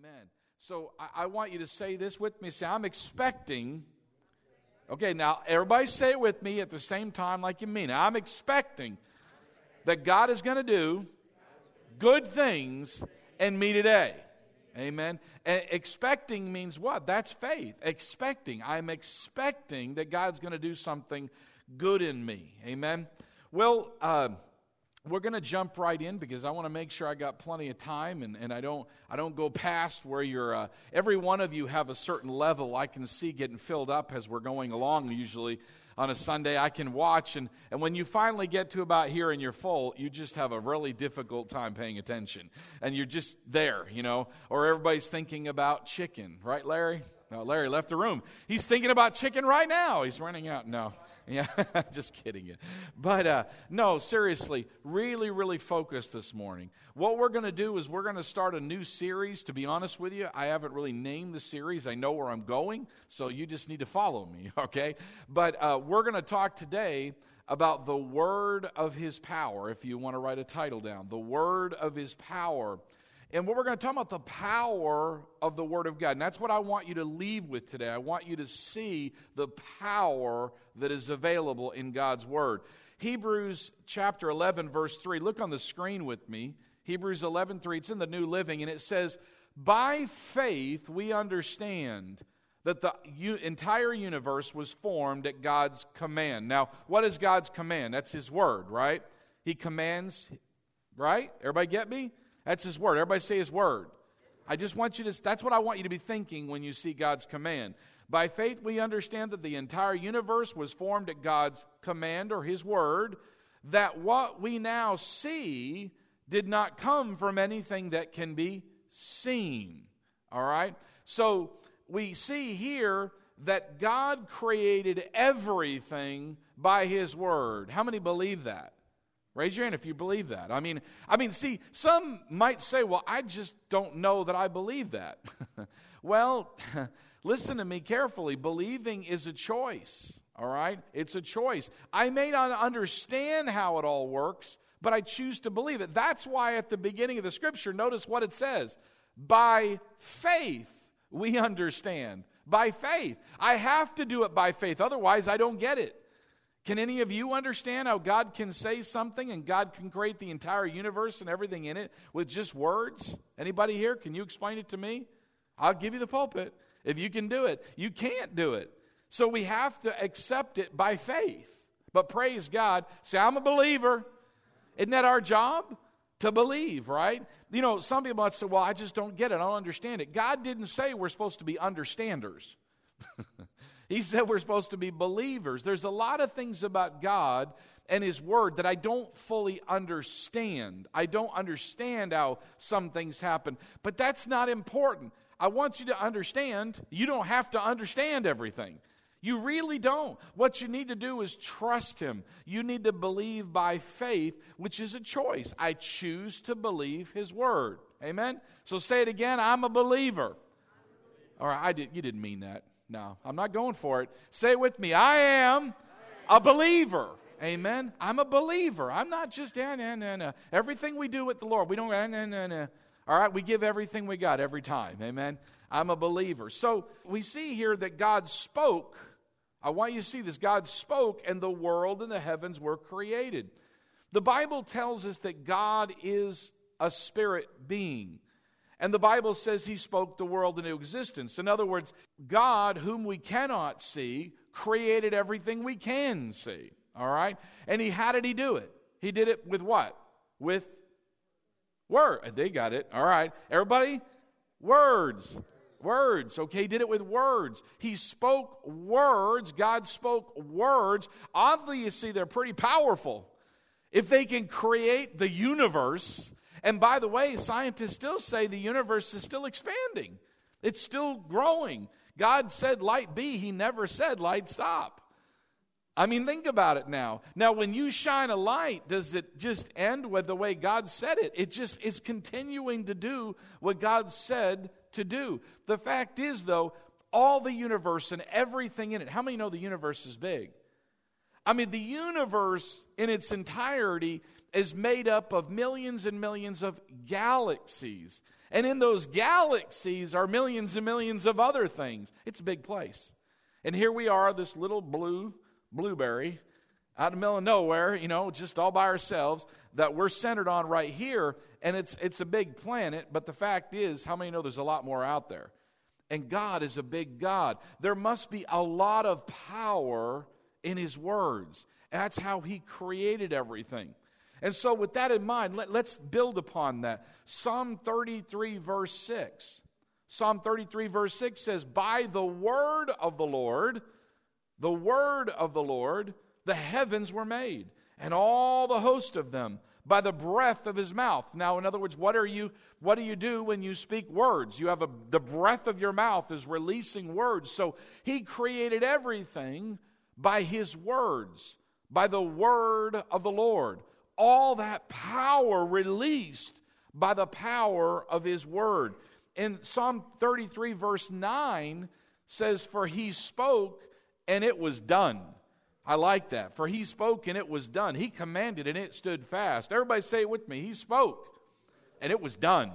Amen. So I, I want you to say this with me. Say, I'm expecting. Okay, now everybody say it with me at the same time like you mean it. I'm expecting that God is going to do good things in me today. Amen. And expecting means what? That's faith. Expecting. I'm expecting that God's going to do something good in me. Amen. Well, uh, we're going to jump right in because I want to make sure I got plenty of time and, and I don't I don't go past where you're. Uh, every one of you have a certain level I can see getting filled up as we're going along. Usually on a Sunday I can watch and and when you finally get to about here and you're full, you just have a really difficult time paying attention and you're just there, you know. Or everybody's thinking about chicken, right, Larry? No, Larry left the room. He's thinking about chicken right now. He's running out. No. Yeah, just kidding you. But uh, no, seriously, really, really focused this morning. What we're going to do is we're going to start a new series. To be honest with you, I haven't really named the series. I know where I'm going, so you just need to follow me, okay? But uh, we're going to talk today about the word of his power, if you want to write a title down. The word of his power. And what we're going to talk about the power of the Word of God. And that's what I want you to leave with today. I want you to see the power that is available in God's Word. Hebrews chapter 11, verse 3. Look on the screen with me. Hebrews 11, 3. It's in the New Living, and it says, By faith we understand that the entire universe was formed at God's command. Now, what is God's command? That's His Word, right? He commands, right? Everybody get me? That's His Word. Everybody say His Word. I just want you to, that's what I want you to be thinking when you see God's command. By faith, we understand that the entire universe was formed at God's command or His Word, that what we now see did not come from anything that can be seen. All right? So we see here that God created everything by His Word. How many believe that? Raise your hand if you believe that. I mean, I mean, see, some might say, "Well, I just don't know that I believe that." well, listen to me carefully. Believing is a choice. All right? It's a choice. I may not understand how it all works, but I choose to believe it. That's why at the beginning of the scripture, notice what it says. By faith we understand. By faith. I have to do it by faith. Otherwise, I don't get it. Can any of you understand how God can say something and God can create the entire universe and everything in it with just words? Anybody here? Can you explain it to me? I'll give you the pulpit if you can do it. You can't do it. So we have to accept it by faith. But praise God. Say, I'm a believer. Isn't that our job? To believe, right? You know, some people might say, well, I just don't get it. I don't understand it. God didn't say we're supposed to be understanders. He said we're supposed to be believers. There's a lot of things about God and His Word that I don't fully understand. I don't understand how some things happen, but that's not important. I want you to understand you don't have to understand everything. You really don't. What you need to do is trust Him. You need to believe by faith, which is a choice. I choose to believe His Word. Amen? So say it again I'm a believer. All right, I did, you didn't mean that. No, I'm not going for it. Say it with me. I am a believer. Amen. I'm a believer. I'm not just, nah, nah, nah, nah. Everything we do with the Lord, we don't, nah, nah, nah, nah. All right, we give everything we got every time. Amen. I'm a believer. So we see here that God spoke. I want you to see this. God spoke, and the world and the heavens were created. The Bible tells us that God is a spirit being. And the Bible says he spoke the world into existence. In other words, God, whom we cannot see, created everything we can see. All right? And he how did he do it? He did it with what? With word. Uh, they got it. All right. Everybody? Words. Words. Okay, he did it with words. He spoke words. God spoke words. Obviously, they're pretty powerful. If they can create the universe, and by the way, scientists still say the universe is still expanding, it's still growing. God said light be, He never said light stop. I mean, think about it now. Now, when you shine a light, does it just end with the way God said it? It just is continuing to do what God said to do. The fact is, though, all the universe and everything in it, how many know the universe is big? I mean, the universe in its entirety is made up of millions and millions of galaxies. And in those galaxies are millions and millions of other things. It's a big place. And here we are, this little blue blueberry out in the middle of nowhere, you know, just all by ourselves, that we're centered on right here. And it's, it's a big planet, but the fact is, how many know there's a lot more out there? And God is a big God. There must be a lot of power in His words. That's how He created everything. And so, with that in mind, let, us build upon that. Psalm 33, verse 6. Psalm 33, verse 6 says, By the word of the Lord, the word of the Lord, the heavens were made, and all the host of them by the breath of his mouth. Now, in other words, what are you what do you do when you speak words? You have a the breath of your mouth is releasing words. So he created everything by his words, by the word of the Lord all that power released by the power of his word. In Psalm 33, verse 9, says, For he spoke and it was done. I like that. For he spoke and it was done. He commanded and it stood fast. Everybody say it with me. He spoke and it was done.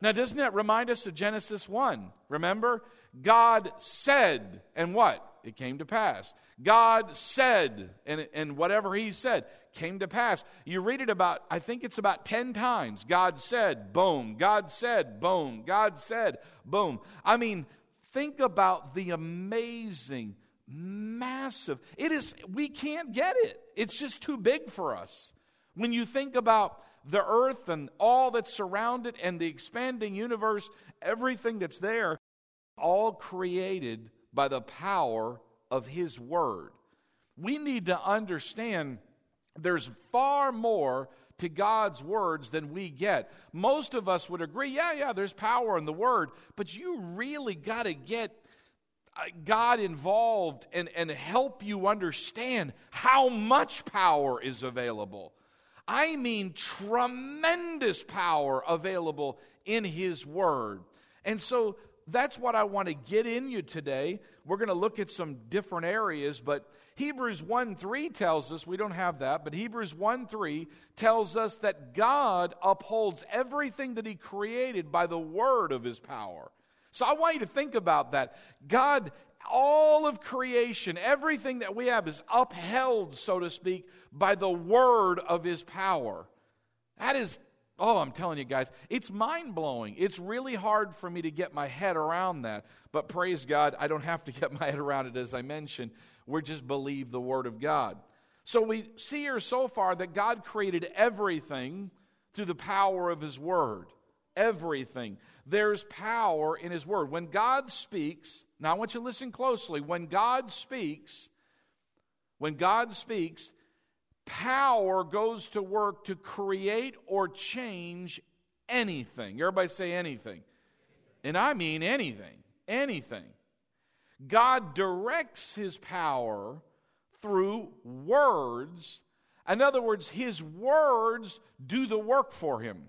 Now, doesn't that remind us of Genesis 1? Remember? God said, and what? It came to pass. God said, and, and whatever He said came to pass. You read it about, I think it's about 10 times. God said, boom. God said, boom. God said, boom. I mean, think about the amazing, massive, it is, we can't get it. It's just too big for us. When you think about the earth and all that's surrounded and the expanding universe, everything that's there, all created by the power of His Word. We need to understand there's far more to God's words than we get. Most of us would agree, yeah, yeah, there's power in the Word, but you really got to get uh, God involved and, and help you understand how much power is available. I mean, tremendous power available in His Word. And so that's what I want to get in you today. We're going to look at some different areas, but Hebrews 1 3 tells us, we don't have that, but Hebrews 1 3 tells us that God upholds everything that He created by the word of His power. So I want you to think about that. God, all of creation, everything that we have is upheld, so to speak, by the word of His power. That is Oh, I'm telling you guys, it's mind blowing. It's really hard for me to get my head around that. But praise God, I don't have to get my head around it, as I mentioned. We just believe the Word of God. So we see here so far that God created everything through the power of His Word. Everything. There's power in His Word. When God speaks, now I want you to listen closely. When God speaks, when God speaks, power goes to work to create or change anything. Everybody say anything. And I mean anything. Anything. God directs his power through words. In other words, his words do the work for him.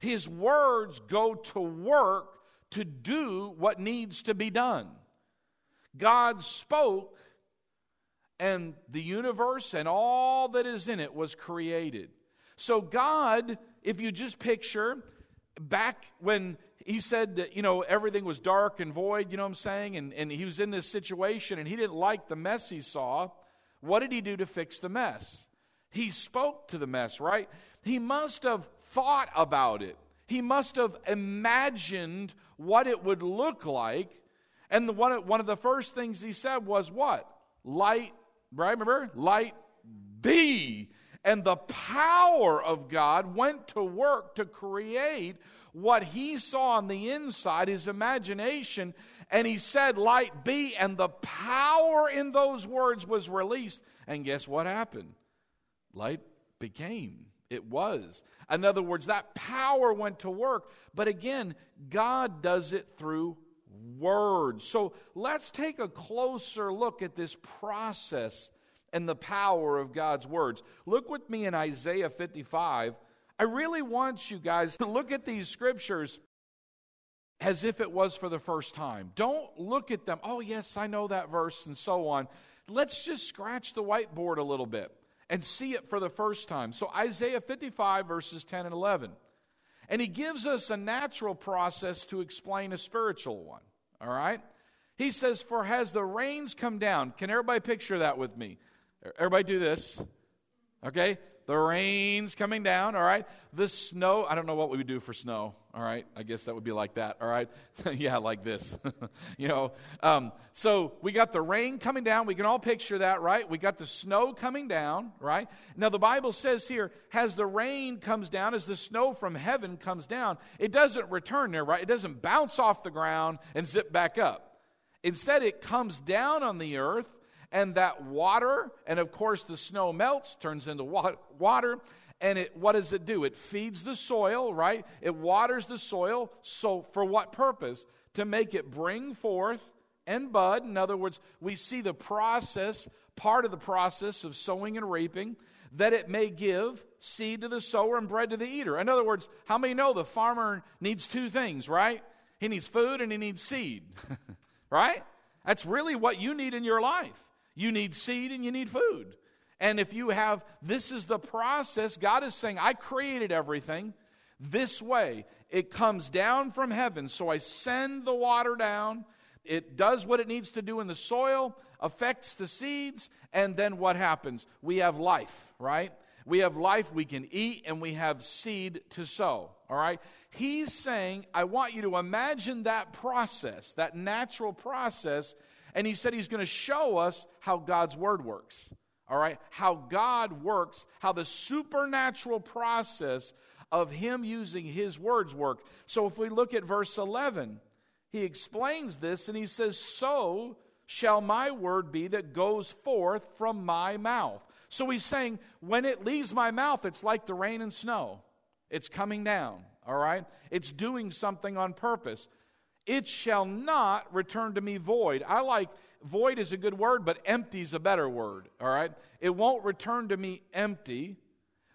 His words go to work to do what needs to be done. God spoke and the universe and all that is in it was created. So, God, if you just picture back when he said that, you know, everything was dark and void, you know what I'm saying? And, and he was in this situation and he didn't like the mess he saw. What did he do to fix the mess? He spoke to the mess, right? He must have thought about it. He must have imagined what it would look like. And the one, one of the first things he said was what? Light Right? Remember? Light be. And the power of God went to work to create what he saw on the inside, his imagination, and he said, Light be. And the power in those words was released. And guess what happened? Light became. It was. In other words, that power went to work. But again, God does it through words. So let's take a closer look at this process and the power of God's words. Look with me in Isaiah 55. I really want you guys to look at these scriptures as if it was for the first time. Don't look at them, oh, yes, I know that verse, and so on. Let's just scratch the whiteboard a little bit and see it for the first time. So, Isaiah 55, verses 10 and 11. And he gives us a natural process to explain a spiritual one. All right? He says, For has the rains come down? Can everybody picture that with me? Everybody do this. Okay? The rain's coming down, all right? The snow, I don't know what we would do for snow, all right? I guess that would be like that, all right? yeah, like this. you know, um, so we got the rain coming down. We can all picture that, right? We got the snow coming down, right? Now, the Bible says here, as the rain comes down, as the snow from heaven comes down, it doesn't return there, right? It doesn't bounce off the ground and zip back up. Instead, it comes down on the earth and that water, and of course the snow melts, turns into water, and it what does it do? It feeds the soil, right? It waters the soil. So for what purpose? To make it bring forth and bud. In other words, we see the process, part of the process of sowing and reaping, that it may give seed to the sower and bread to the eater. In other words, how many know the farmer needs two things, right? He needs food and he needs seed, right? That's really what you need in your life. You need seed and you need food. And if you have, this is the process. God is saying, I created everything this way. It comes down from heaven. So I send the water down. It does what it needs to do in the soil, affects the seeds, and then what happens? We have life, right? We have life we can eat, and we have seed to sow, all right? He's saying, I want you to imagine that process, that natural process and he said he's going to show us how God's word works. All right? How God works, how the supernatural process of him using his words work. So if we look at verse 11, he explains this and he says, So shall my word be that goes forth from my mouth. So he's saying, when it leaves my mouth, it's like the rain and snow. It's coming down, all right? It's doing something on purpose it shall not return to me void. I like void is a good word, but empty is a better word, all right? It won't return to me empty,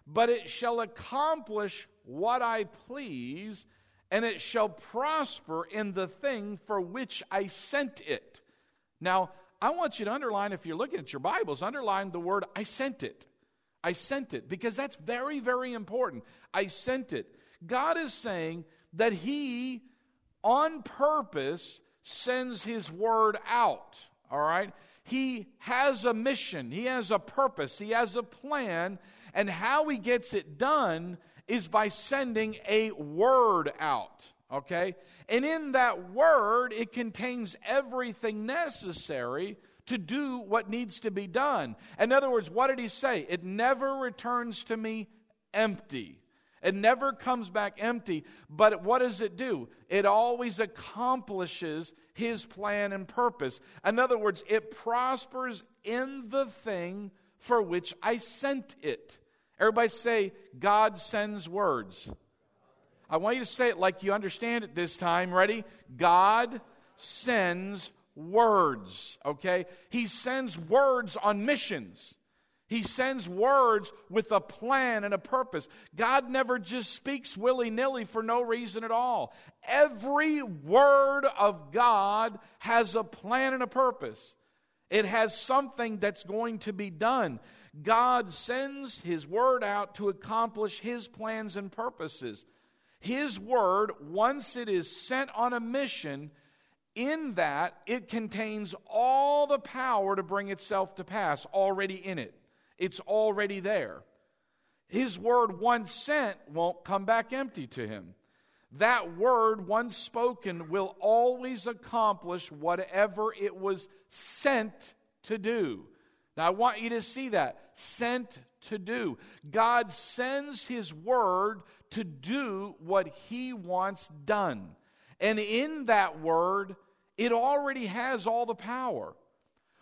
but it shall accomplish what I please, and it shall prosper in the thing for which I sent it. Now, I want you to underline, if you're looking at your Bibles, underline the word I sent it. I sent it, because that's very, very important. I sent it. God is saying that He on purpose sends his word out. All right? He has a mission, he has a purpose, he has a plan, and how he gets it done is by sending a word out. Okay? And in that word, it contains everything necessary to do what needs to be done. In other words, what did he say? It never returns to me empty. It never comes back empty, but what does it do? It always accomplishes his plan and purpose. In other words, it prospers in the thing for which I sent it. Everybody say, God sends words. I want you to say it like you understand it this time. Ready? God sends words, okay? He sends words on missions. He sends words with a plan and a purpose. God never just speaks willy nilly for no reason at all. Every word of God has a plan and a purpose, it has something that's going to be done. God sends His word out to accomplish His plans and purposes. His word, once it is sent on a mission, in that it contains all the power to bring itself to pass already in it. It's already there. His word once sent won't come back empty to him. That word once spoken will always accomplish whatever it was sent to do. Now, I want you to see that. Sent to do. God sends His word to do what He wants done. And in that word, it already has all the power.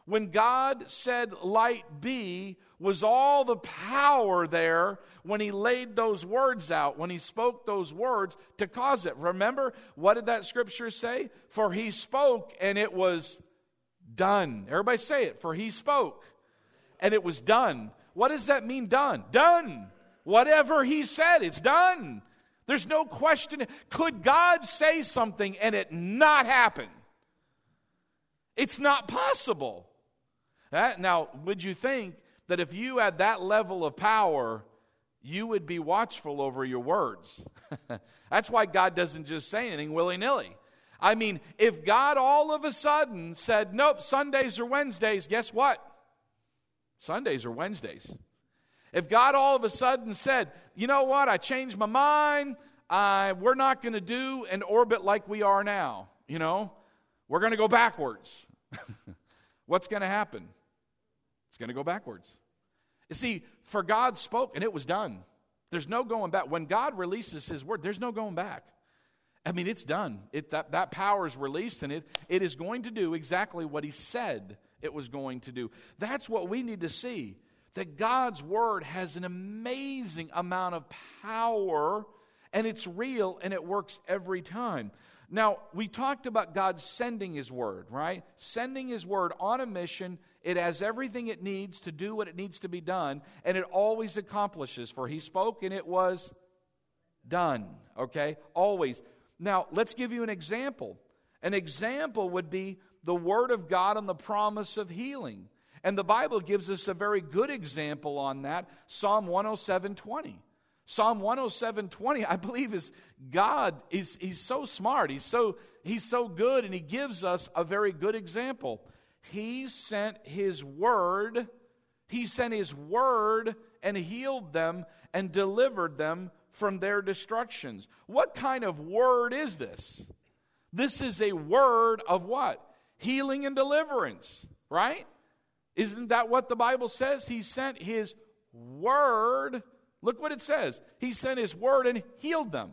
When God said, Light be, was all the power there when he laid those words out, when he spoke those words to cause it. Remember, what did that scripture say? For he spoke and it was done. Everybody say it. For he spoke and it was done. What does that mean, done? Done. Whatever he said, it's done. There's no question. Could God say something and it not happen? It's not possible. That, now, would you think that if you had that level of power, you would be watchful over your words? That's why God doesn't just say anything willy nilly. I mean, if God all of a sudden said, nope, Sundays or Wednesdays, guess what? Sundays or Wednesdays. If God all of a sudden said, you know what, I changed my mind, I, we're not going to do an orbit like we are now, you know, we're going to go backwards. What's going to happen? It's going to go backwards. You see, for God spoke and it was done. There's no going back. When God releases His word, there's no going back. I mean, it's done. It, that, that power is released and it, it is going to do exactly what He said it was going to do. That's what we need to see that God's word has an amazing amount of power and it's real and it works every time. Now, we talked about God sending His Word, right? Sending His Word on a mission. It has everything it needs to do what it needs to be done, and it always accomplishes. For He spoke and it was done, okay? Always. Now, let's give you an example. An example would be the Word of God on the promise of healing. And the Bible gives us a very good example on that Psalm 107 20. Psalm 107 20, I believe, is God is he's so smart, he's so he's so good, and he gives us a very good example. He sent his word, he sent his word and healed them and delivered them from their destructions. What kind of word is this? This is a word of what? Healing and deliverance, right? Isn't that what the Bible says? He sent his word Look what it says. He sent his word and healed them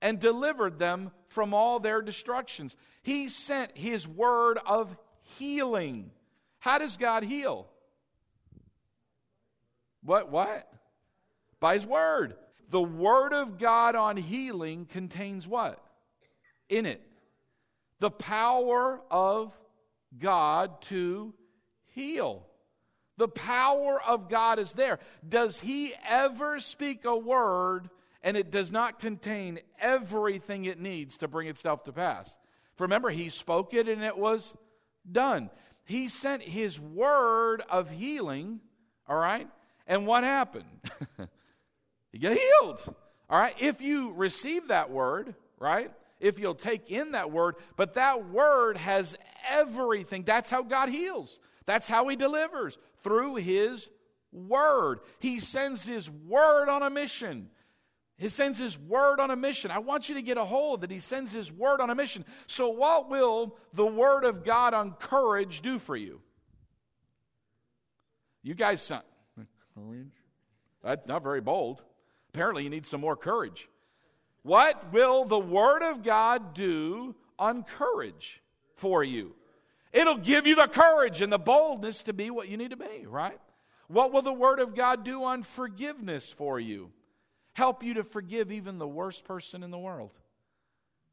and delivered them from all their destructions. He sent his word of healing. How does God heal? What? What? By his word. The word of God on healing contains what? In it. The power of God to heal. The power of God is there. Does He ever speak a word and it does not contain everything it needs to bring itself to pass? Remember, He spoke it and it was done. He sent His word of healing, all right? And what happened? you get healed, all right? If you receive that word, right? If you'll take in that word, but that word has everything. That's how God heals. That's how He delivers through His Word. He sends His Word on a mission. He sends His Word on a mission. I want you to get a hold that He sends His Word on a mission. So, what will the Word of God on courage do for you? You guys sound courage. That's not very bold. Apparently, you need some more courage. What will the Word of God do on courage for you? It'll give you the courage and the boldness to be what you need to be, right? What will the Word of God do on forgiveness for you? Help you to forgive even the worst person in the world.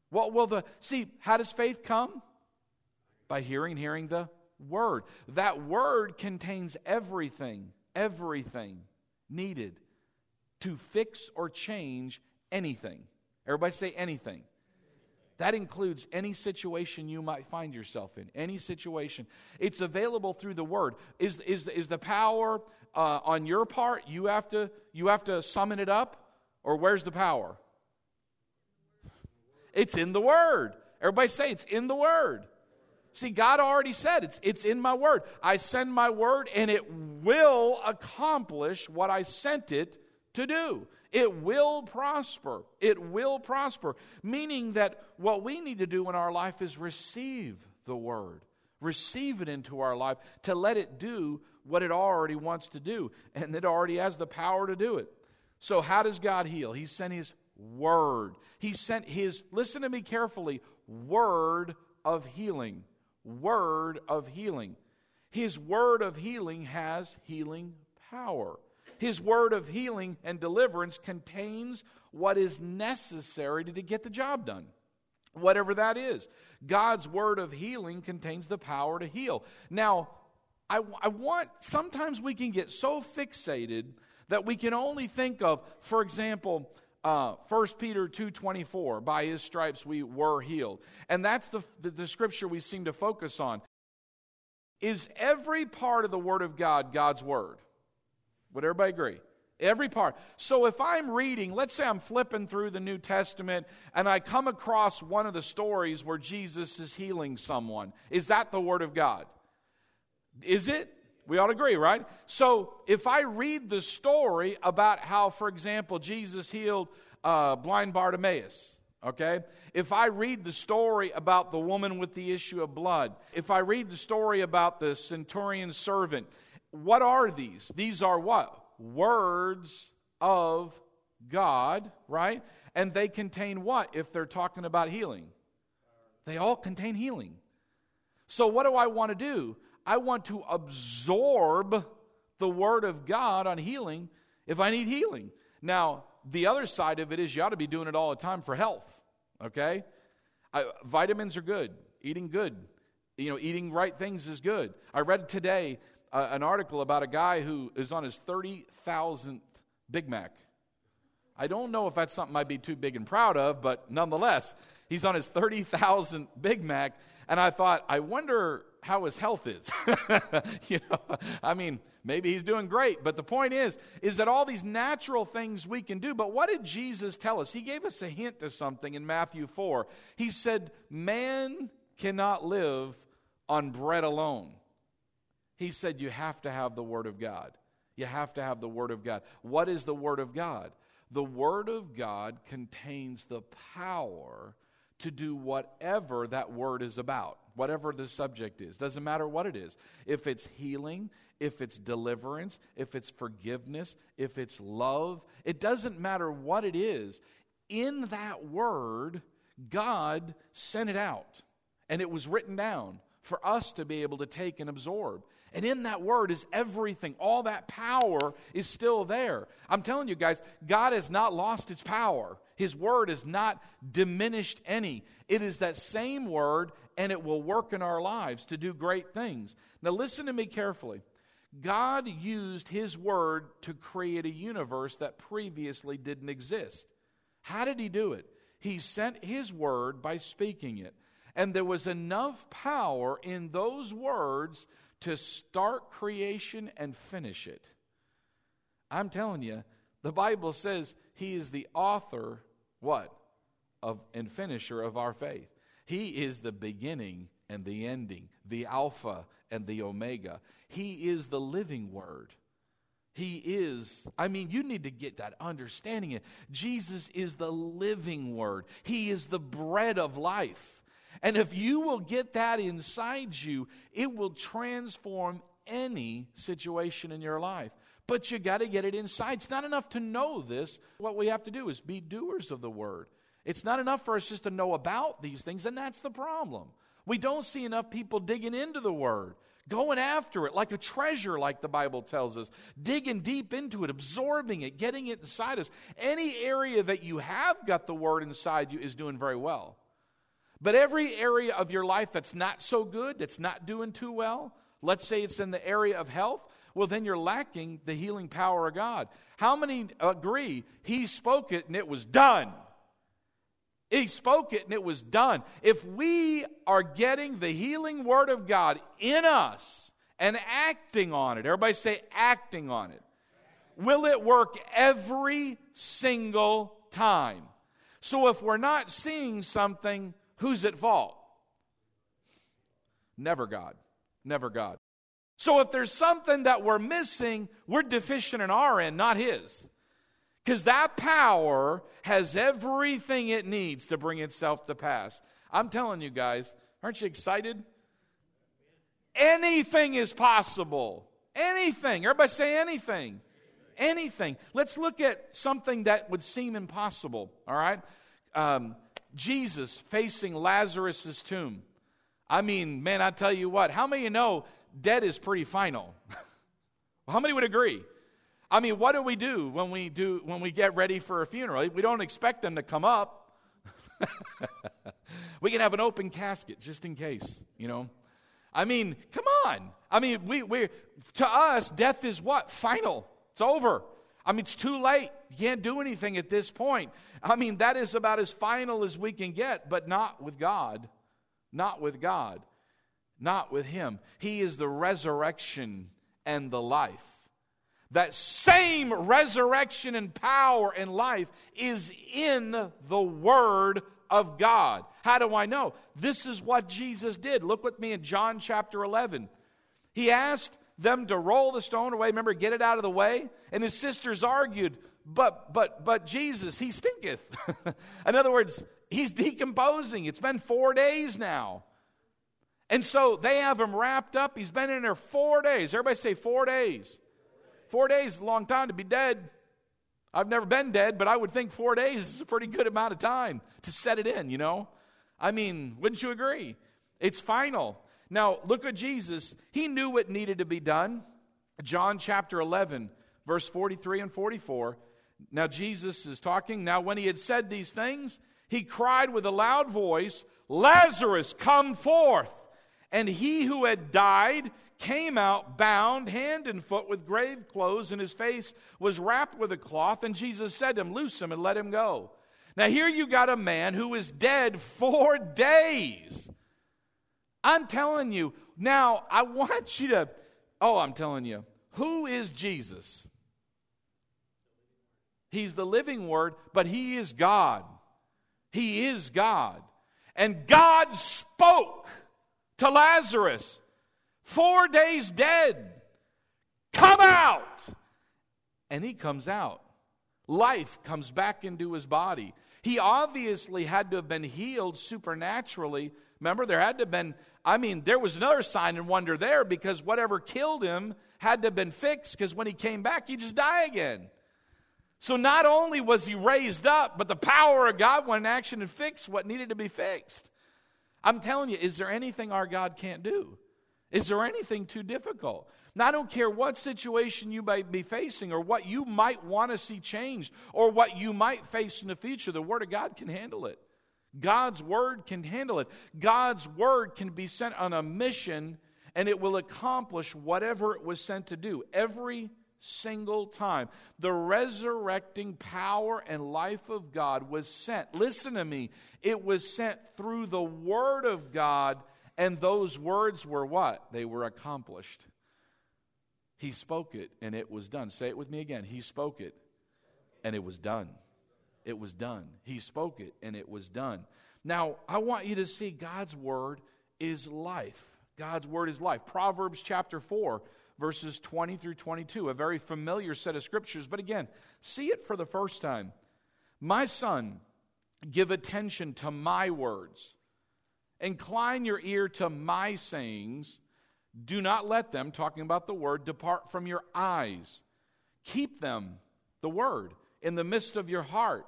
What will the. See, how does faith come? By hearing, hearing the Word. That Word contains everything, everything needed to fix or change anything. Everybody say anything. That includes any situation you might find yourself in, any situation. It's available through the Word. Is, is, is the power uh, on your part? You have, to, you have to summon it up? Or where's the power? It's in the Word. Everybody say it's in the Word. See, God already said it's, it's in my Word. I send my Word and it will accomplish what I sent it to do. It will prosper. It will prosper. Meaning that what we need to do in our life is receive the word, receive it into our life to let it do what it already wants to do. And it already has the power to do it. So, how does God heal? He sent His word. He sent His, listen to me carefully, word of healing. Word of healing. His word of healing has healing power. His word of healing and deliverance contains what is necessary to, get the job done. Whatever that is. God's word of healing contains the power to heal. Now, I, I want, sometimes we can get so fixated that we can only think of, for example, uh, 1 Peter 2.24, by his stripes we were healed. And that's the, the, the scripture we seem to focus on. is every part of the Word of God God's Word? Would everybody agree? Every part. So if I'm reading, let's say I'm flipping through the New Testament and I come across one of the stories where Jesus is healing someone, is that the Word of God? Is it? We all agree, right? So if I read the story about how, for example, Jesus healed uh, blind Bartimaeus, okay? If I read the story about the woman with the issue of blood, if I read the story about the centurion's servant, what are these? These are what? Words of God, right? And they contain what if they're talking about healing? They all contain healing. So, what do I want to do? I want to absorb the Word of God on healing if I need healing. Now, the other side of it is you ought to be doing it all the time for health, okay? I, vitamins are good, eating good. You know, eating right things is good. I read today uh, an article about a guy who is on his 30,000th Big Mac. I don't know if that's something I'd be too big and proud of, but nonetheless, he's on his 30,000th Big Mac. And I thought, I wonder how his health is. you know, I mean, maybe he's doing great, but the point is is that all these natural things we can do. But what did Jesus tell us? He gave us a hint to something in Matthew 4. He said, "Man cannot live on bread alone." He said you have to have the word of God. You have to have the word of God. What is the word of God? The word of God contains the power to do whatever that word is about whatever the subject is. Doesn't matter what it is. If it's healing, if it's deliverance, if it's forgiveness, if it's love, it doesn't matter what it is. In that word, God sent it out, and it was written down for us to be able to take and absorb. And in that word is everything. All that power is still there. I'm telling you guys, God has not lost its power. His word is not diminished any. It is that same word, and it will work in our lives to do great things. Now, listen to me carefully. God used His word to create a universe that previously didn't exist. How did He do it? He sent His word by speaking it. And there was enough power in those words to start creation and finish it. I'm telling you, the Bible says He is the author what? Of and finisher of our faith. He is the beginning and the ending, the Alpha and the Omega. He is the living word. He is, I mean, you need to get that understanding. Jesus is the living word, He is the bread of life. And if you will get that inside you, it will transform any situation in your life but you got to get it inside. It's not enough to know this. What we have to do is be doers of the word. It's not enough for us just to know about these things, and that's the problem. We don't see enough people digging into the word, going after it like a treasure, like the Bible tells us, digging deep into it, absorbing it, getting it inside us. Any area that you have got the word inside you is doing very well. But every area of your life that's not so good, that's not doing too well, let's say it's in the area of health, well, then you're lacking the healing power of God. How many agree He spoke it and it was done? He spoke it and it was done. If we are getting the healing word of God in us and acting on it, everybody say acting on it, will it work every single time? So if we're not seeing something, who's at fault? Never God. Never God. So if there's something that we're missing, we're deficient in our end, not His. Because that power has everything it needs to bring itself to pass. I'm telling you guys, aren't you excited? Anything is possible. Anything. Everybody say anything. Anything. Let's look at something that would seem impossible, all right? Um, Jesus facing Lazarus' tomb. I mean, man, I tell you what, how many you know dead is pretty final. How many would agree? I mean, what do we do when we do when we get ready for a funeral? We don't expect them to come up. we can have an open casket just in case, you know. I mean, come on. I mean, we we to us death is what? Final. It's over. I mean, it's too late. You can't do anything at this point. I mean, that is about as final as we can get, but not with God. Not with God. Not with him. He is the resurrection and the life. That same resurrection and power and life is in the Word of God. How do I know? This is what Jesus did. Look with me in John chapter 11. He asked them to roll the stone away. Remember, get it out of the way. And his sisters argued, but but but Jesus, he stinketh. in other words, he's decomposing. It's been four days now. And so they have him wrapped up. He's been in there four days. Everybody say four days. Four days is a long time to be dead. I've never been dead, but I would think four days is a pretty good amount of time to set it in, you know? I mean, wouldn't you agree? It's final. Now, look at Jesus. He knew what needed to be done. John chapter 11, verse 43 and 44. Now, Jesus is talking. Now, when he had said these things, he cried with a loud voice, Lazarus, come forth. And he who had died came out bound hand and foot with grave clothes, and his face was wrapped with a cloth. And Jesus said to him, Loose him and let him go. Now, here you got a man who is dead four days. I'm telling you, now I want you to, oh, I'm telling you, who is Jesus? He's the living word, but he is God. He is God. And God spoke to Lazarus, four days dead, come out. And he comes out. Life comes back into his body. He obviously had to have been healed supernaturally. Remember, there had to have been, I mean, there was another sign and wonder there because whatever killed him had to have been fixed because when he came back, he just die again. So not only was he raised up, but the power of God went in action and fixed what needed to be fixed. I'm telling you, is there anything our God can't do? Is there anything too difficult? Now, I don't care what situation you might be facing or what you might want to see changed or what you might face in the future, the Word of God can handle it. God's Word can handle it. God's Word can be sent on a mission and it will accomplish whatever it was sent to do. Every single time. The resurrecting power and life of God was sent. Listen to me. It was sent through the Word of God, and those words were what? They were accomplished. He spoke it, and it was done. Say it with me again. He spoke it, and it was done. It was done. He spoke it, and it was done. Now, I want you to see God's Word is life. God's Word is life. Proverbs chapter 4 verses 20 through 22, a very familiar set of scriptures. But again, see it for the first time. My son, give attention to my words. Incline your ear to my sayings. Do not let them, talking about the word, depart from your eyes. Keep them, the word, in the midst of your heart.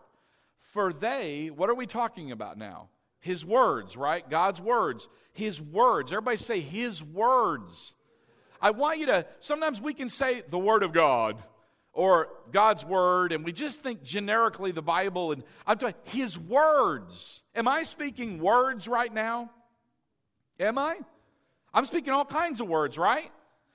For they, what are we talking about now? His words, right? God's words. His words. Everybody say, His words. I want you to, sometimes we can say the Word of God or God's Word, and we just think generically the Bible, and I'm talking His words. Am I speaking words right now? Am I? I'm speaking all kinds of words, right?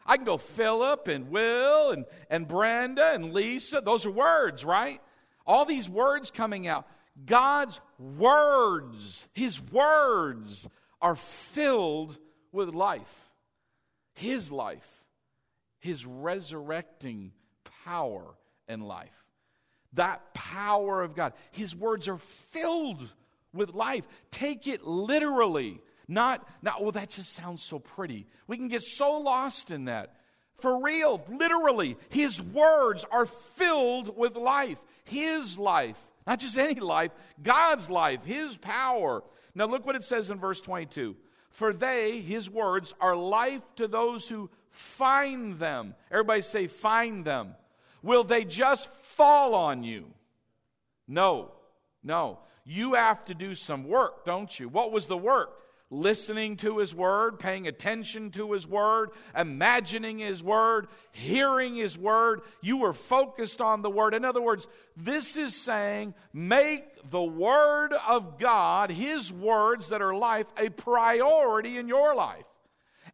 I can go Philip and Will and, and Brenda and Lisa. Those are words, right? All these words coming out. God's words, His words, are filled with life. His life, His resurrecting power and life. That power of God. His words are filled with life. Take it literally. Not, not, well, that just sounds so pretty. We can get so lost in that. For real, literally, His words are filled with life. His life. Not just any life, God's life, His power. Now, look what it says in verse 22 for they, his words, are life to those who find them. Everybody say, find them. Will they just fall on you? No, no. You have to do some work, don't you? What was the work? Listening to His Word, paying attention to His Word, imagining His Word, hearing His Word. You were focused on the Word. In other words, this is saying make the Word of God, His words that are life, a priority in your life.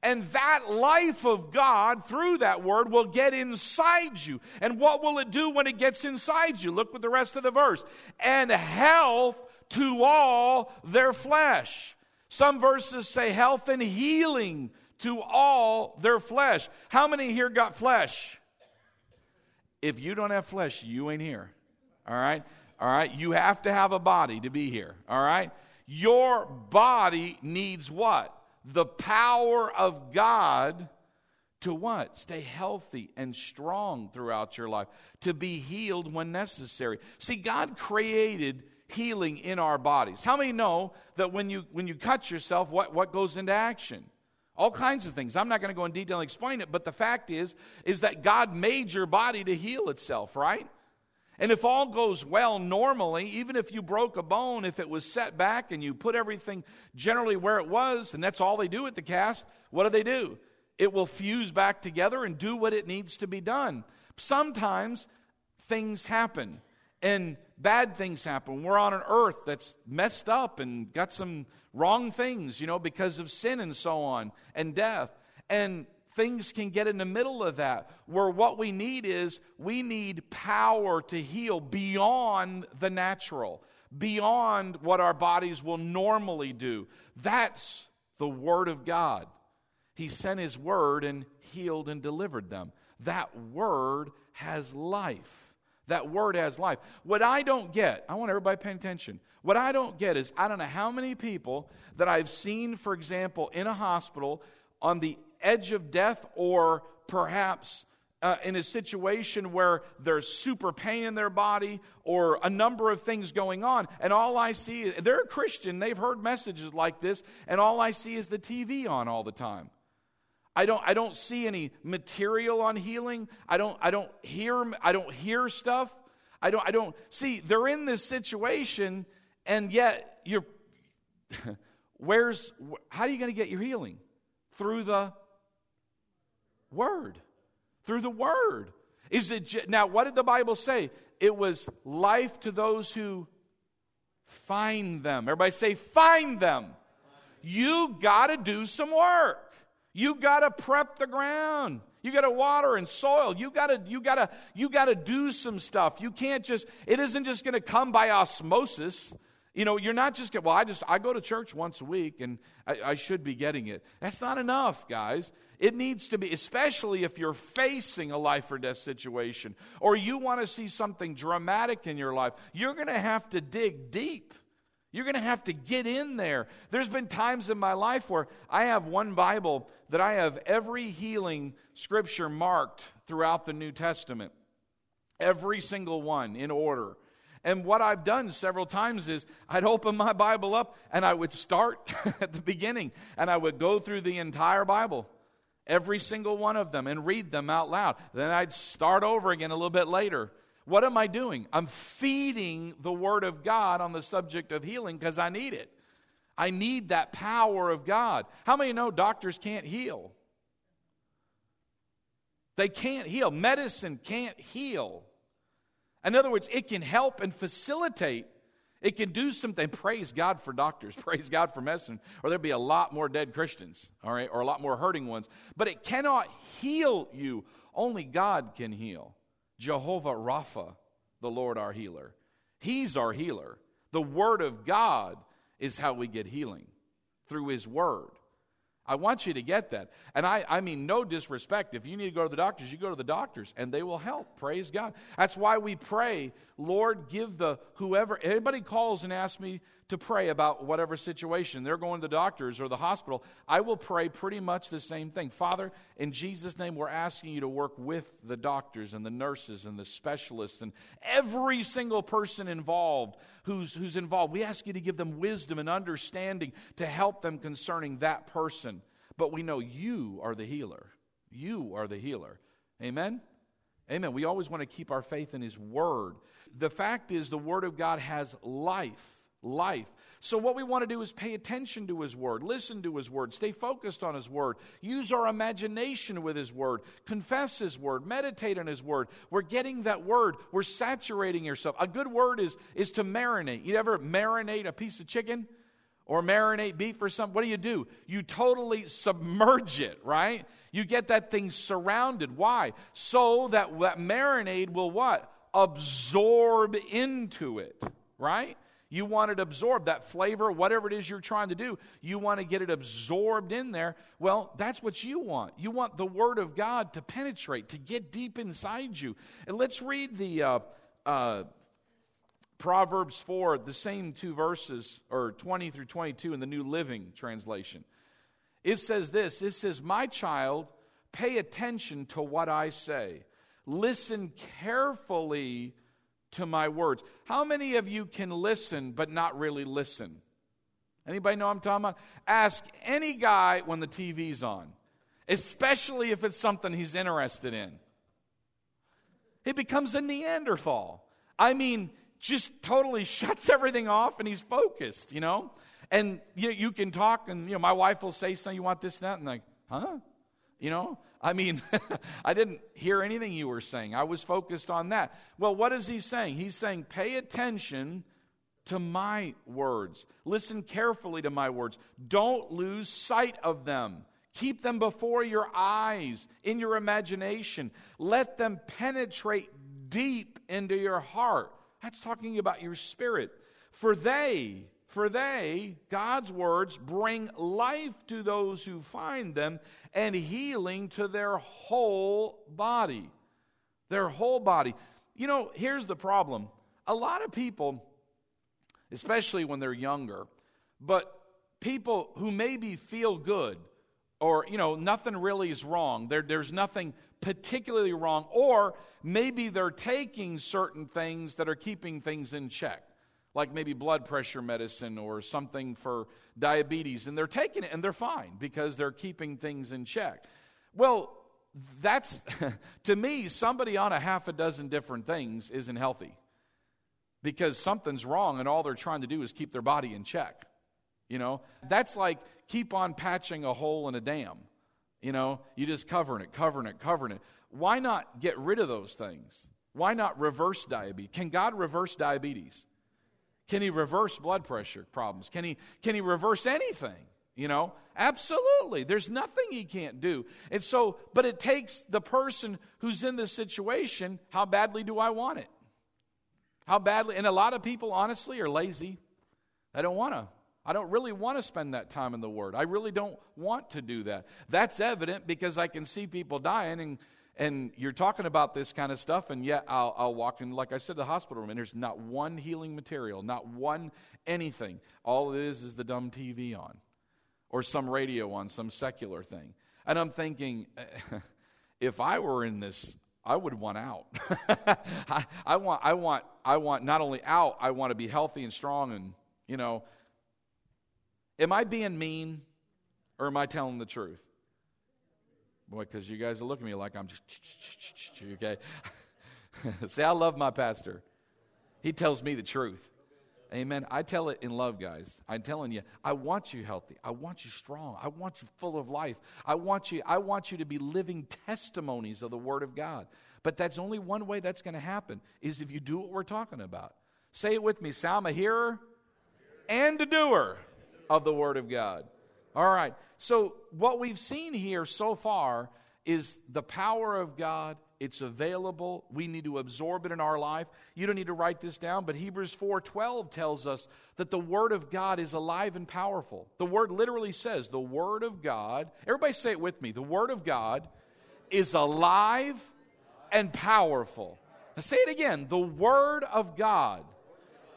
And that life of God through that word will get inside you. And what will it do when it gets inside you? Look with the rest of the verse. And health to all their flesh. Some verses say health and healing to all their flesh. How many here got flesh? If you don't have flesh, you ain't here. All right? All right? You have to have a body to be here. All right? Your body needs what? The power of God to what? Stay healthy and strong throughout your life, to be healed when necessary. See, God created healing in our bodies. How many know that when you when you cut yourself, what, what goes into action? All kinds of things. I'm not going to go in detail and explain it, but the fact is, is that God made your body to heal itself, right? And if all goes well normally, even if you broke a bone, if it was set back and you put everything generally where it was, and that's all they do at the cast, what do they do? It will fuse back together and do what it needs to be done. Sometimes things happen and bad things happen. We're on an earth that's messed up and got some wrong things, you know, because of sin and so on and death. And things can get in the middle of that where what we need is we need power to heal beyond the natural, beyond what our bodies will normally do. That's the Word of God. He sent His Word and healed and delivered them. That Word has life. That word has life. What I don't get, I want everybody paying attention. What I don't get is I don't know how many people that I've seen, for example, in a hospital on the edge of death or perhaps uh, in a situation where there's super pain in their body or a number of things going on. And all I see, they're a Christian, they've heard messages like this, and all I see is the TV on all the time. I don't, I don't see any material on healing. I don't, I don't hear, I don't hear stuff. I don't, I don't see, they're in this situation, and yet you're, where's, how are you going to get your healing? Through the Word. Through the Word. Is it, now, what did the Bible say? It was life to those who find them. Everybody say, find them. You got to do some work. You got to prep the ground. You got to water and soil. You got to you got to you got to do some stuff. You can't just it isn't just going to come by osmosis. You know, you're not just get well. I just I go to church once a week and I, I should be getting it. That's not enough, guys. It needs to be, especially if you're facing a life or death situation, or you want to see something dramatic in your life. You're going to have to dig deep. You're going to have to get in there. There's been times in my life where I have one Bible that I have every healing scripture marked throughout the New Testament, every single one in order. And what I've done several times is I'd open my Bible up and I would start at the beginning and I would go through the entire Bible, every single one of them, and read them out loud. Then I'd start over again a little bit later what am I doing? I'm feeding the Word of God on the subject of healing because I need it. I need that power of God. How many know doctors can't heal? They can't heal. Medicine can't heal. In other words, it can help and facilitate. It can do something. Praise God for doctors. Praise God for medicine. Or there'd be a lot more dead Christians, all right, or a lot more hurting ones. But it cannot heal you. Only God can heal. Jehovah Rapha, the Lord our healer. He's our healer. The Word of God is how we get healing through His Word. I want you to get that. And I, I mean, no disrespect. If you need to go to the doctors, you go to the doctors and they will help. Praise God. That's why we pray, Lord, give the whoever, anybody calls and asks me to pray about whatever situation. They're going to the doctors or the hospital. I will pray pretty much the same thing. Father, in Jesus' name, we're asking you to work with the doctors and the nurses and the specialists and every single person involved who's, who's involved. We ask you to give them wisdom and understanding to help them concerning that person. But we know you are the healer. You are the healer. Amen? Amen. We always want to keep our faith in His Word. The fact is, the Word of God has life life. So, what we want to do is pay attention to His Word, listen to His Word, stay focused on His Word, use our imagination with His Word, confess His Word, meditate on His Word. We're getting that Word, we're saturating yourself. A good word is, is to marinate. You ever marinate a piece of chicken? Or marinate beef or something, what do you do? You totally submerge it, right? You get that thing surrounded. Why? So that that marinade will what? Absorb into it, right? You want it absorbed, that flavor, whatever it is you're trying to do, you want to get it absorbed in there. Well, that's what you want. You want the Word of God to penetrate, to get deep inside you. And let's read the uh, uh, Proverbs 4, the same two verses, or 20 through 22 in the New Living Translation. It says this It says, My child, pay attention to what I say, listen carefully to my words. How many of you can listen but not really listen? Anybody know I'm talking about? Ask any guy when the TV's on, especially if it's something he's interested in. He becomes a Neanderthal. I mean, just totally shuts everything off and he's focused, you know? And you, know, you can talk, and you know, my wife will say something, you want this, and that, and like, huh? You know, I mean, I didn't hear anything you were saying. I was focused on that. Well, what is he saying? He's saying, pay attention to my words. Listen carefully to my words. Don't lose sight of them. Keep them before your eyes, in your imagination. Let them penetrate deep into your heart. That's talking about your spirit. For they, for they, God's words, bring life to those who find them and healing to their whole body. Their whole body. You know, here's the problem. A lot of people, especially when they're younger, but people who maybe feel good or, you know, nothing really is wrong, there, there's nothing particularly wrong, or maybe they're taking certain things that are keeping things in check like maybe blood pressure medicine or something for diabetes, and they're taking it and they're fine because they're keeping things in check. Well, that's, to me, somebody on a half a dozen different things isn't healthy because something's wrong and all they're trying to do is keep their body in check. You know, that's like keep on patching a hole in a dam. You know, you just covering it, covering it, covering it. Why not get rid of those things? Why not reverse diabetes? Can God reverse diabetes? Can he reverse blood pressure problems? Can he, can he reverse anything? You know, absolutely. There's nothing he can't do. And so, but it takes the person who's in this situation how badly do I want it? How badly? And a lot of people, honestly, are lazy. I don't want to. I don't really want to spend that time in the Word. I really don't want to do that. That's evident because I can see people dying and and you're talking about this kind of stuff, and yet I'll, I'll walk in, like I said, the hospital room, and there's not one healing material, not one anything. All it is is the dumb TV on, or some radio on, some secular thing. And I'm thinking, if I were in this, I would want out. I, I, want, I want, I want not only out, I want to be healthy and strong, and you know. Am I being mean, or am I telling the truth? Boy, because you guys are looking at me like I'm just, okay? See, I love my pastor. He tells me the truth. Amen. I tell it in love, guys. I'm telling you, I want you healthy. I want you strong. I want you full of life. I want you, I want you to be living testimonies of the Word of God. But that's only one way that's going to happen is if you do what we're talking about. Say it with me. Say, I'm a hearer and a doer of the Word of God. All right. So, what we've seen here so far is the power of God. It's available. We need to absorb it in our life. You don't need to write this down, but Hebrews 4:12 tells us that the word of God is alive and powerful. The word literally says, "The word of God." Everybody say it with me. The word of God is alive and powerful. Now say it again. The word of God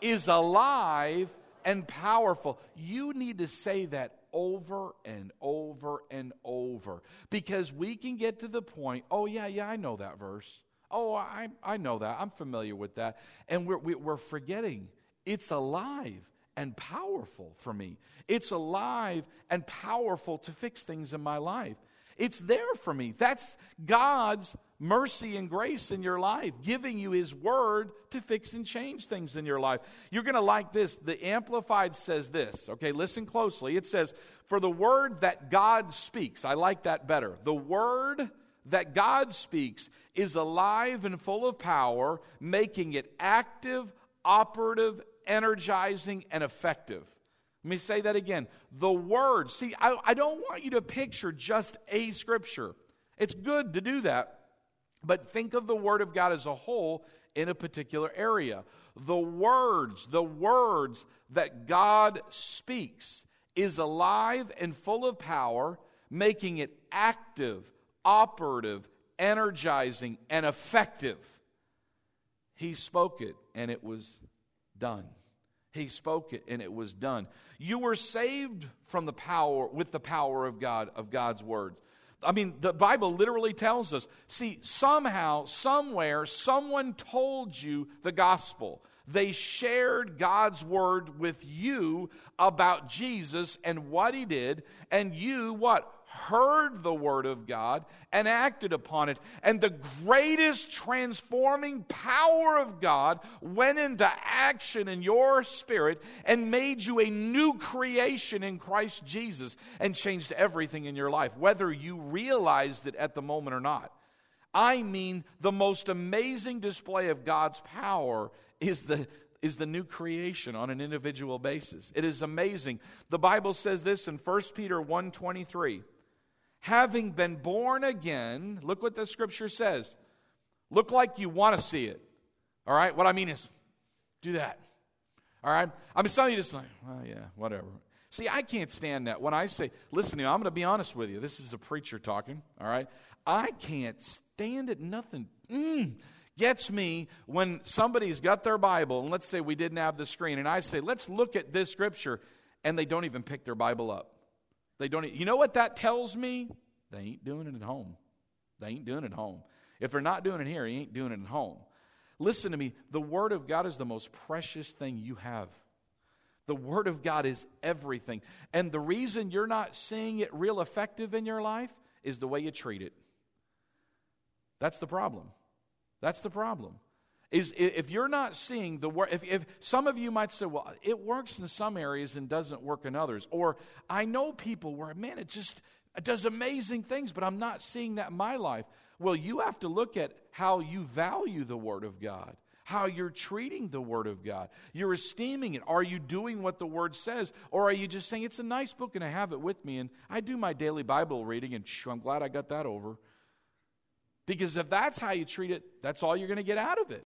is alive and powerful. You need to say that over and over and over because we can get to the point, oh, yeah, yeah, I know that verse. Oh, I, I know that. I'm familiar with that. And we're, we're forgetting it's alive and powerful for me. It's alive and powerful to fix things in my life. It's there for me. That's God's mercy and grace in your life, giving you His Word to fix and change things in your life. You're going to like this. The Amplified says this. Okay, listen closely. It says, For the Word that God speaks, I like that better. The Word that God speaks is alive and full of power, making it active, operative, energizing, and effective. Let me say that again. The Word, see, I, I don't want you to picture just a scripture. It's good to do that. But think of the Word of God as a whole in a particular area. The words, the words that God speaks is alive and full of power, making it active, operative, energizing, and effective. He spoke it and it was done. He spoke it and it was done. You were saved from the power with the power of God of God's word. I mean, the Bible literally tells us. See, somehow, somewhere, someone told you the gospel. They shared God's word with you about Jesus and what he did, and you what? Heard the word of God and acted upon it. And the greatest transforming power of God went into action in your spirit and made you a new creation in Christ Jesus and changed everything in your life, whether you realized it at the moment or not. I mean, the most amazing display of God's power is the, is the new creation on an individual basis. It is amazing. The Bible says this in 1 Peter 1:23 having been born again, look what the scripture says. Look like you want to see it. All right? What I mean is, do that. All right? I mean, some of you just like, well, yeah, whatever. See, I can't stand that. When I say, listen to me, I'm going to be honest with you. This is a preacher talking, all right? I can't stand it. Nothing mm, gets me when somebody's got their Bible, and let's say we didn't have the screen, and I say, let's look at this scripture, and they don't even pick their Bible up. They don't. You know what that tells me? They ain't doing it at home. They ain't doing it at home. If they're not doing it here, he ain't doing it at home. Listen to me. The Word of God is the most precious thing you have. The Word of God is everything. And the reason you're not seeing it real effective in your life is the way you treat it. That's the problem. That's the problem is if you're not seeing the work, if, if some of you might say, well, it works in some areas and doesn't work in others. Or I know people where, man, it just it does amazing things, but I'm not seeing that in my life. Well, you have to look at how you value the Word of God, how you're treating the Word of God. You're esteeming it. Are you doing what the Word says? Or are you just saying, it's a nice book and I have it with me and I do my daily Bible reading and I'm glad I got that over? Because if that's how you treat it, that's all you're going to get out of it.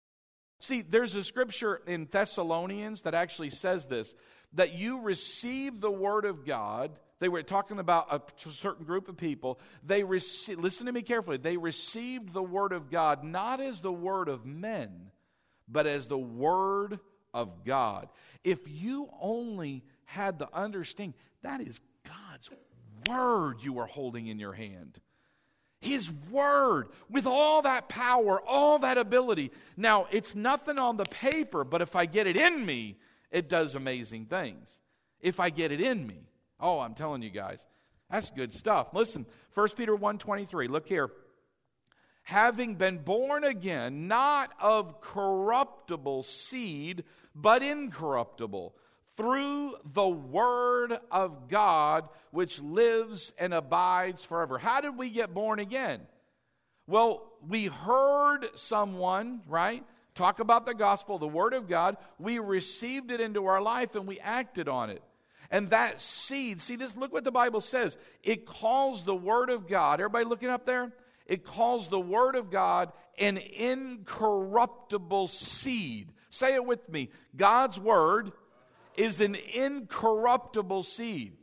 See, there's a scripture in Thessalonians that actually says this that you receive the word of God. They were talking about a certain group of people. They received, listen to me carefully. They received the word of God not as the word of men, but as the word of God. If you only had the understanding, that is God's word you are holding in your hand. His Word with all that power, all that ability. Now, it's nothing on the paper, but if I get it in me, it does amazing things. If I get it in me. Oh, I'm telling you guys, that's good stuff. Listen, 1 Peter 1.23, look here. Having been born again, not of corruptible seed, but incorruptible through the Word of God, which lives and abides forever. How did we get born again? Well, we heard someone, right, talk about the gospel, the Word of God. We received it into our life and we acted on it. And that seed, see this, look what the Bible says. It calls the Word of God, everybody looking up there? It calls the Word of God an incorruptible seed. Say it with me God's Word is an incorruptible seed.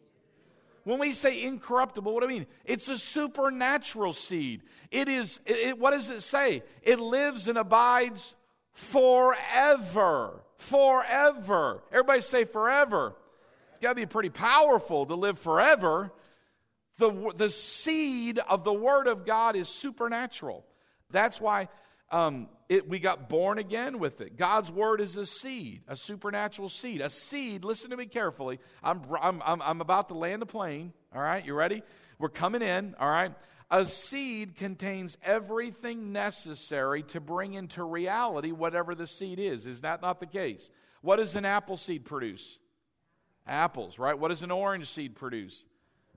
When we say incorruptible, what do I mean? It's a supernatural seed. It is, it, what does it say? It lives and abides forever. Forever. Everybody say forever. It's got to be pretty powerful to live forever. The, the seed of the Word of God is supernatural. That's why um, it, we got born again with it. God's word is a seed, a supernatural seed. A seed, listen to me carefully. I'm, I'm, I'm, I'm about to land the plane. All right, you ready? We're coming in. All right. A seed contains everything necessary to bring into reality whatever the seed is. Is that not the case? What does an apple seed produce? Apples, right? What does an orange seed produce?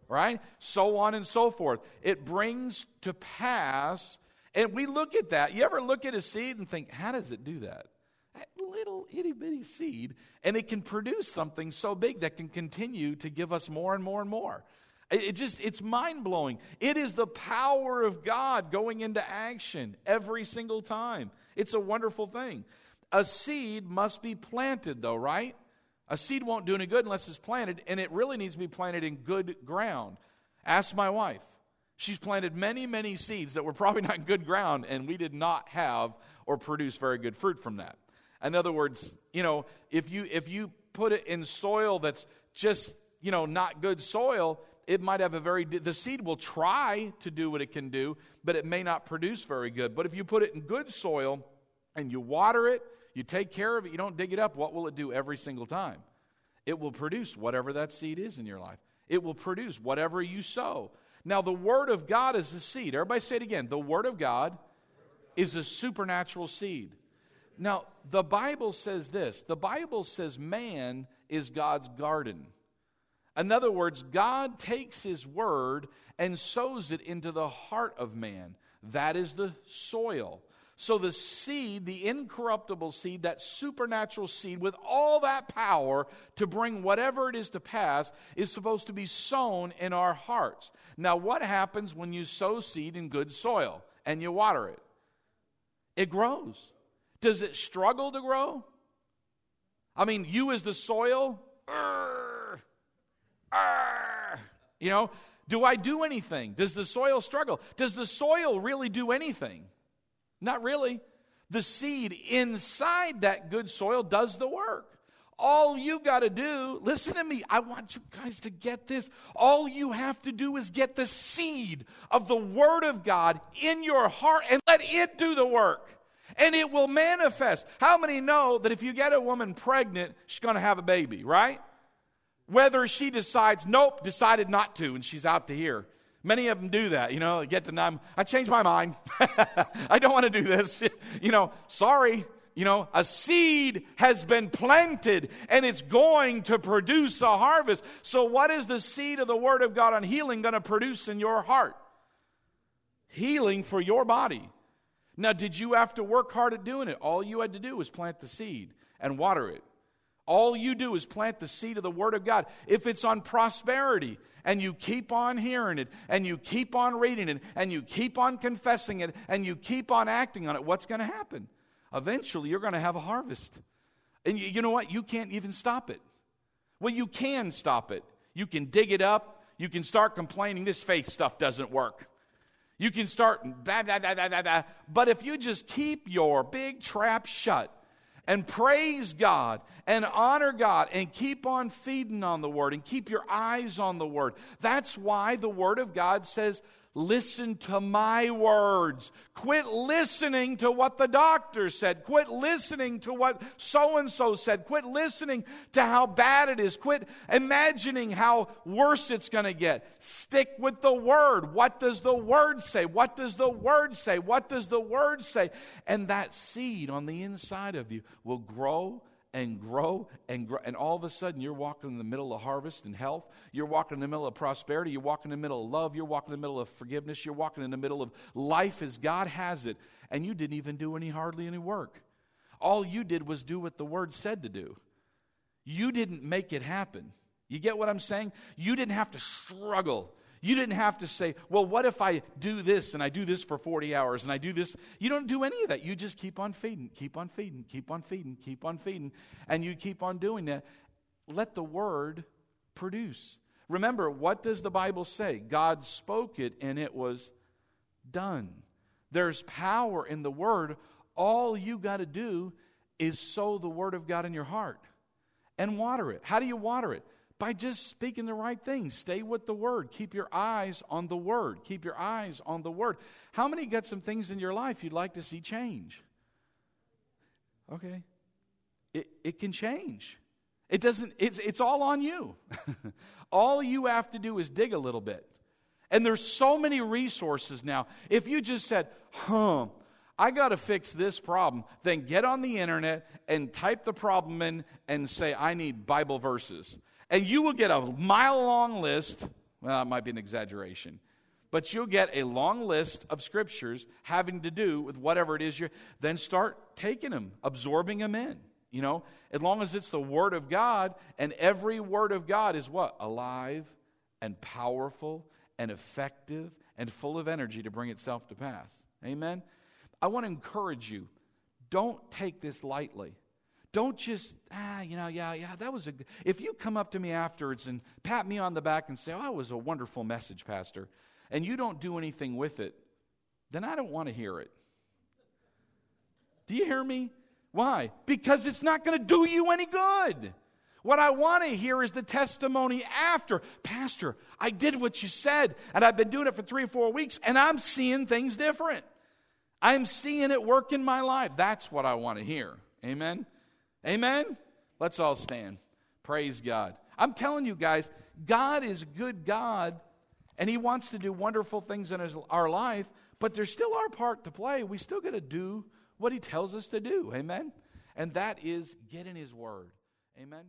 Right? So on and so forth. It brings to pass and we look at that. You ever look at a seed and think, how does it do that? That little itty bitty seed, and it can produce something so big that can continue to give us more and more and more. It just, it's mind blowing. It is the power of God going into action every single time. It's a wonderful thing. A seed must be planted, though, right? A seed won't do any good unless it's planted, and it really needs to be planted in good ground. Ask my wife. She's planted many, many seeds that were probably not good ground, and we did not have or produce very good fruit from that. In other words, you know, if you if you put it in soil that's just you know not good soil, it might have a very the seed will try to do what it can do, but it may not produce very good. But if you put it in good soil and you water it, you take care of it, you don't dig it up, what will it do every single time? It will produce whatever that seed is in your life. It will produce whatever you sow. Now, the Word of God is the seed. Everybody say it again. The Word of God is a supernatural seed. Now, the Bible says this the Bible says man is God's garden. In other words, God takes His Word and sows it into the heart of man. That is the soil. So the seed, the incorruptible seed, that supernatural seed with all that power to bring whatever it is to pass, is supposed to be sown in our hearts. Now, what happens when you sow seed in good soil and you water it? It grows. Does it struggle to grow? I mean, you as the soil, you know, do I do anything? Does the soil struggle? Does the soil really do anything? Not really. The seed inside that good soil does the work. All you got to do, listen to me, I want you guys to get this. All you have to do is get the seed of the Word of God in your heart and let it do the work. And it will manifest. How many know that if you get a woman pregnant, she's going to have a baby, right? Whether she decides, nope, decided not to, and she's out to here. Many of them do that, you know, get to them. I changed my mind. I don't want to do this. you know, sorry. You know, a seed has been planted and it's going to produce a harvest. So, what is the seed of the Word of God on healing going to produce in your heart? Healing for your body. Now, did you have to work hard at doing it? All you had to do was plant the seed and water it. All you do is plant the seed of the Word of God. If it's on prosperity, and you keep on hearing it, and you keep on reading it, and you keep on confessing it, and you keep on acting on it, what's going to happen? Eventually, you're going to have a harvest. And you, you know what? You can't even stop it. Well, you can stop it. You can dig it up. You can start complaining this faith stuff doesn't work. You can start, blah, blah, blah, blah, blah, blah. but if you just keep your big trap shut, and praise God and honor God and keep on feeding on the Word and keep your eyes on the Word. That's why the Word of God says, Listen to my words. Quit listening to what the doctor said. Quit listening to what so and so said. Quit listening to how bad it is. Quit imagining how worse it's going to get. Stick with the word. What does the word say? What does the word say? What does the word say? And that seed on the inside of you will grow and grow and grow. And all of a sudden, you're walking in the middle of harvest and health. You're walking in the middle of prosperity. You're walking in the middle of love. You're walking in the middle of forgiveness. You're walking in the middle of life as God has it. And you didn't even do any hardly any work. All you did was do what the word said to do. You didn't make it happen. You get what I'm saying? You didn't have to struggle. You didn't have to say, well, what if I do this and I do this for 40 hours and I do this? You don't do any of that. You just keep on feeding, keep on feeding, keep on feeding, keep on feeding, and you keep on doing that. Let the word produce. Remember, what does the Bible say? God spoke it and it was done. There's power in the word. All you got to do is sow the word of God in your heart and water it. How do you water it? By just speaking the right things. Stay with the Word. Keep your eyes on the Word. Keep your eyes on the Word. How many got some things in your life you'd like to see change? Okay. It, it can change. It doesn't, it's, it's all on you. all you have to do is dig a little bit. And there's so many resources now. If you just said, huh, I got to fix this problem, then get on the internet and type the problem in and say, I need Bible verses and you will get a mile long list. Well, that might be an exaggeration, but you'll get a long list of scriptures having to do with whatever it is you're. Then start taking them, absorbing them in. You know, as long as it's the Word of God, and every Word of God is what? Alive and powerful and effective and full of energy to bring itself to pass. Amen? I want to encourage you don't take this lightly. Don't just, ah, you know, yeah, yeah, that was a. If you come up to me afterwards and pat me on the back and say, oh, it was a wonderful message, Pastor, and you don't do anything with it, then I don't want to hear it. Do you hear me? Why? Because it's not going to do you any good. What I want to hear is the testimony after. Pastor, I did what you said, and I've been doing it for three or four weeks, and I'm seeing things different. I'm seeing it work in my life. That's what I want to hear. Amen? Amen? Let's all stand. Praise God. I'm telling you guys, God is good God, and He wants to do wonderful things in his, our life, but there's still our part to play. We still got to do what He tells us to do. Amen? And that is get in His Word. Amen?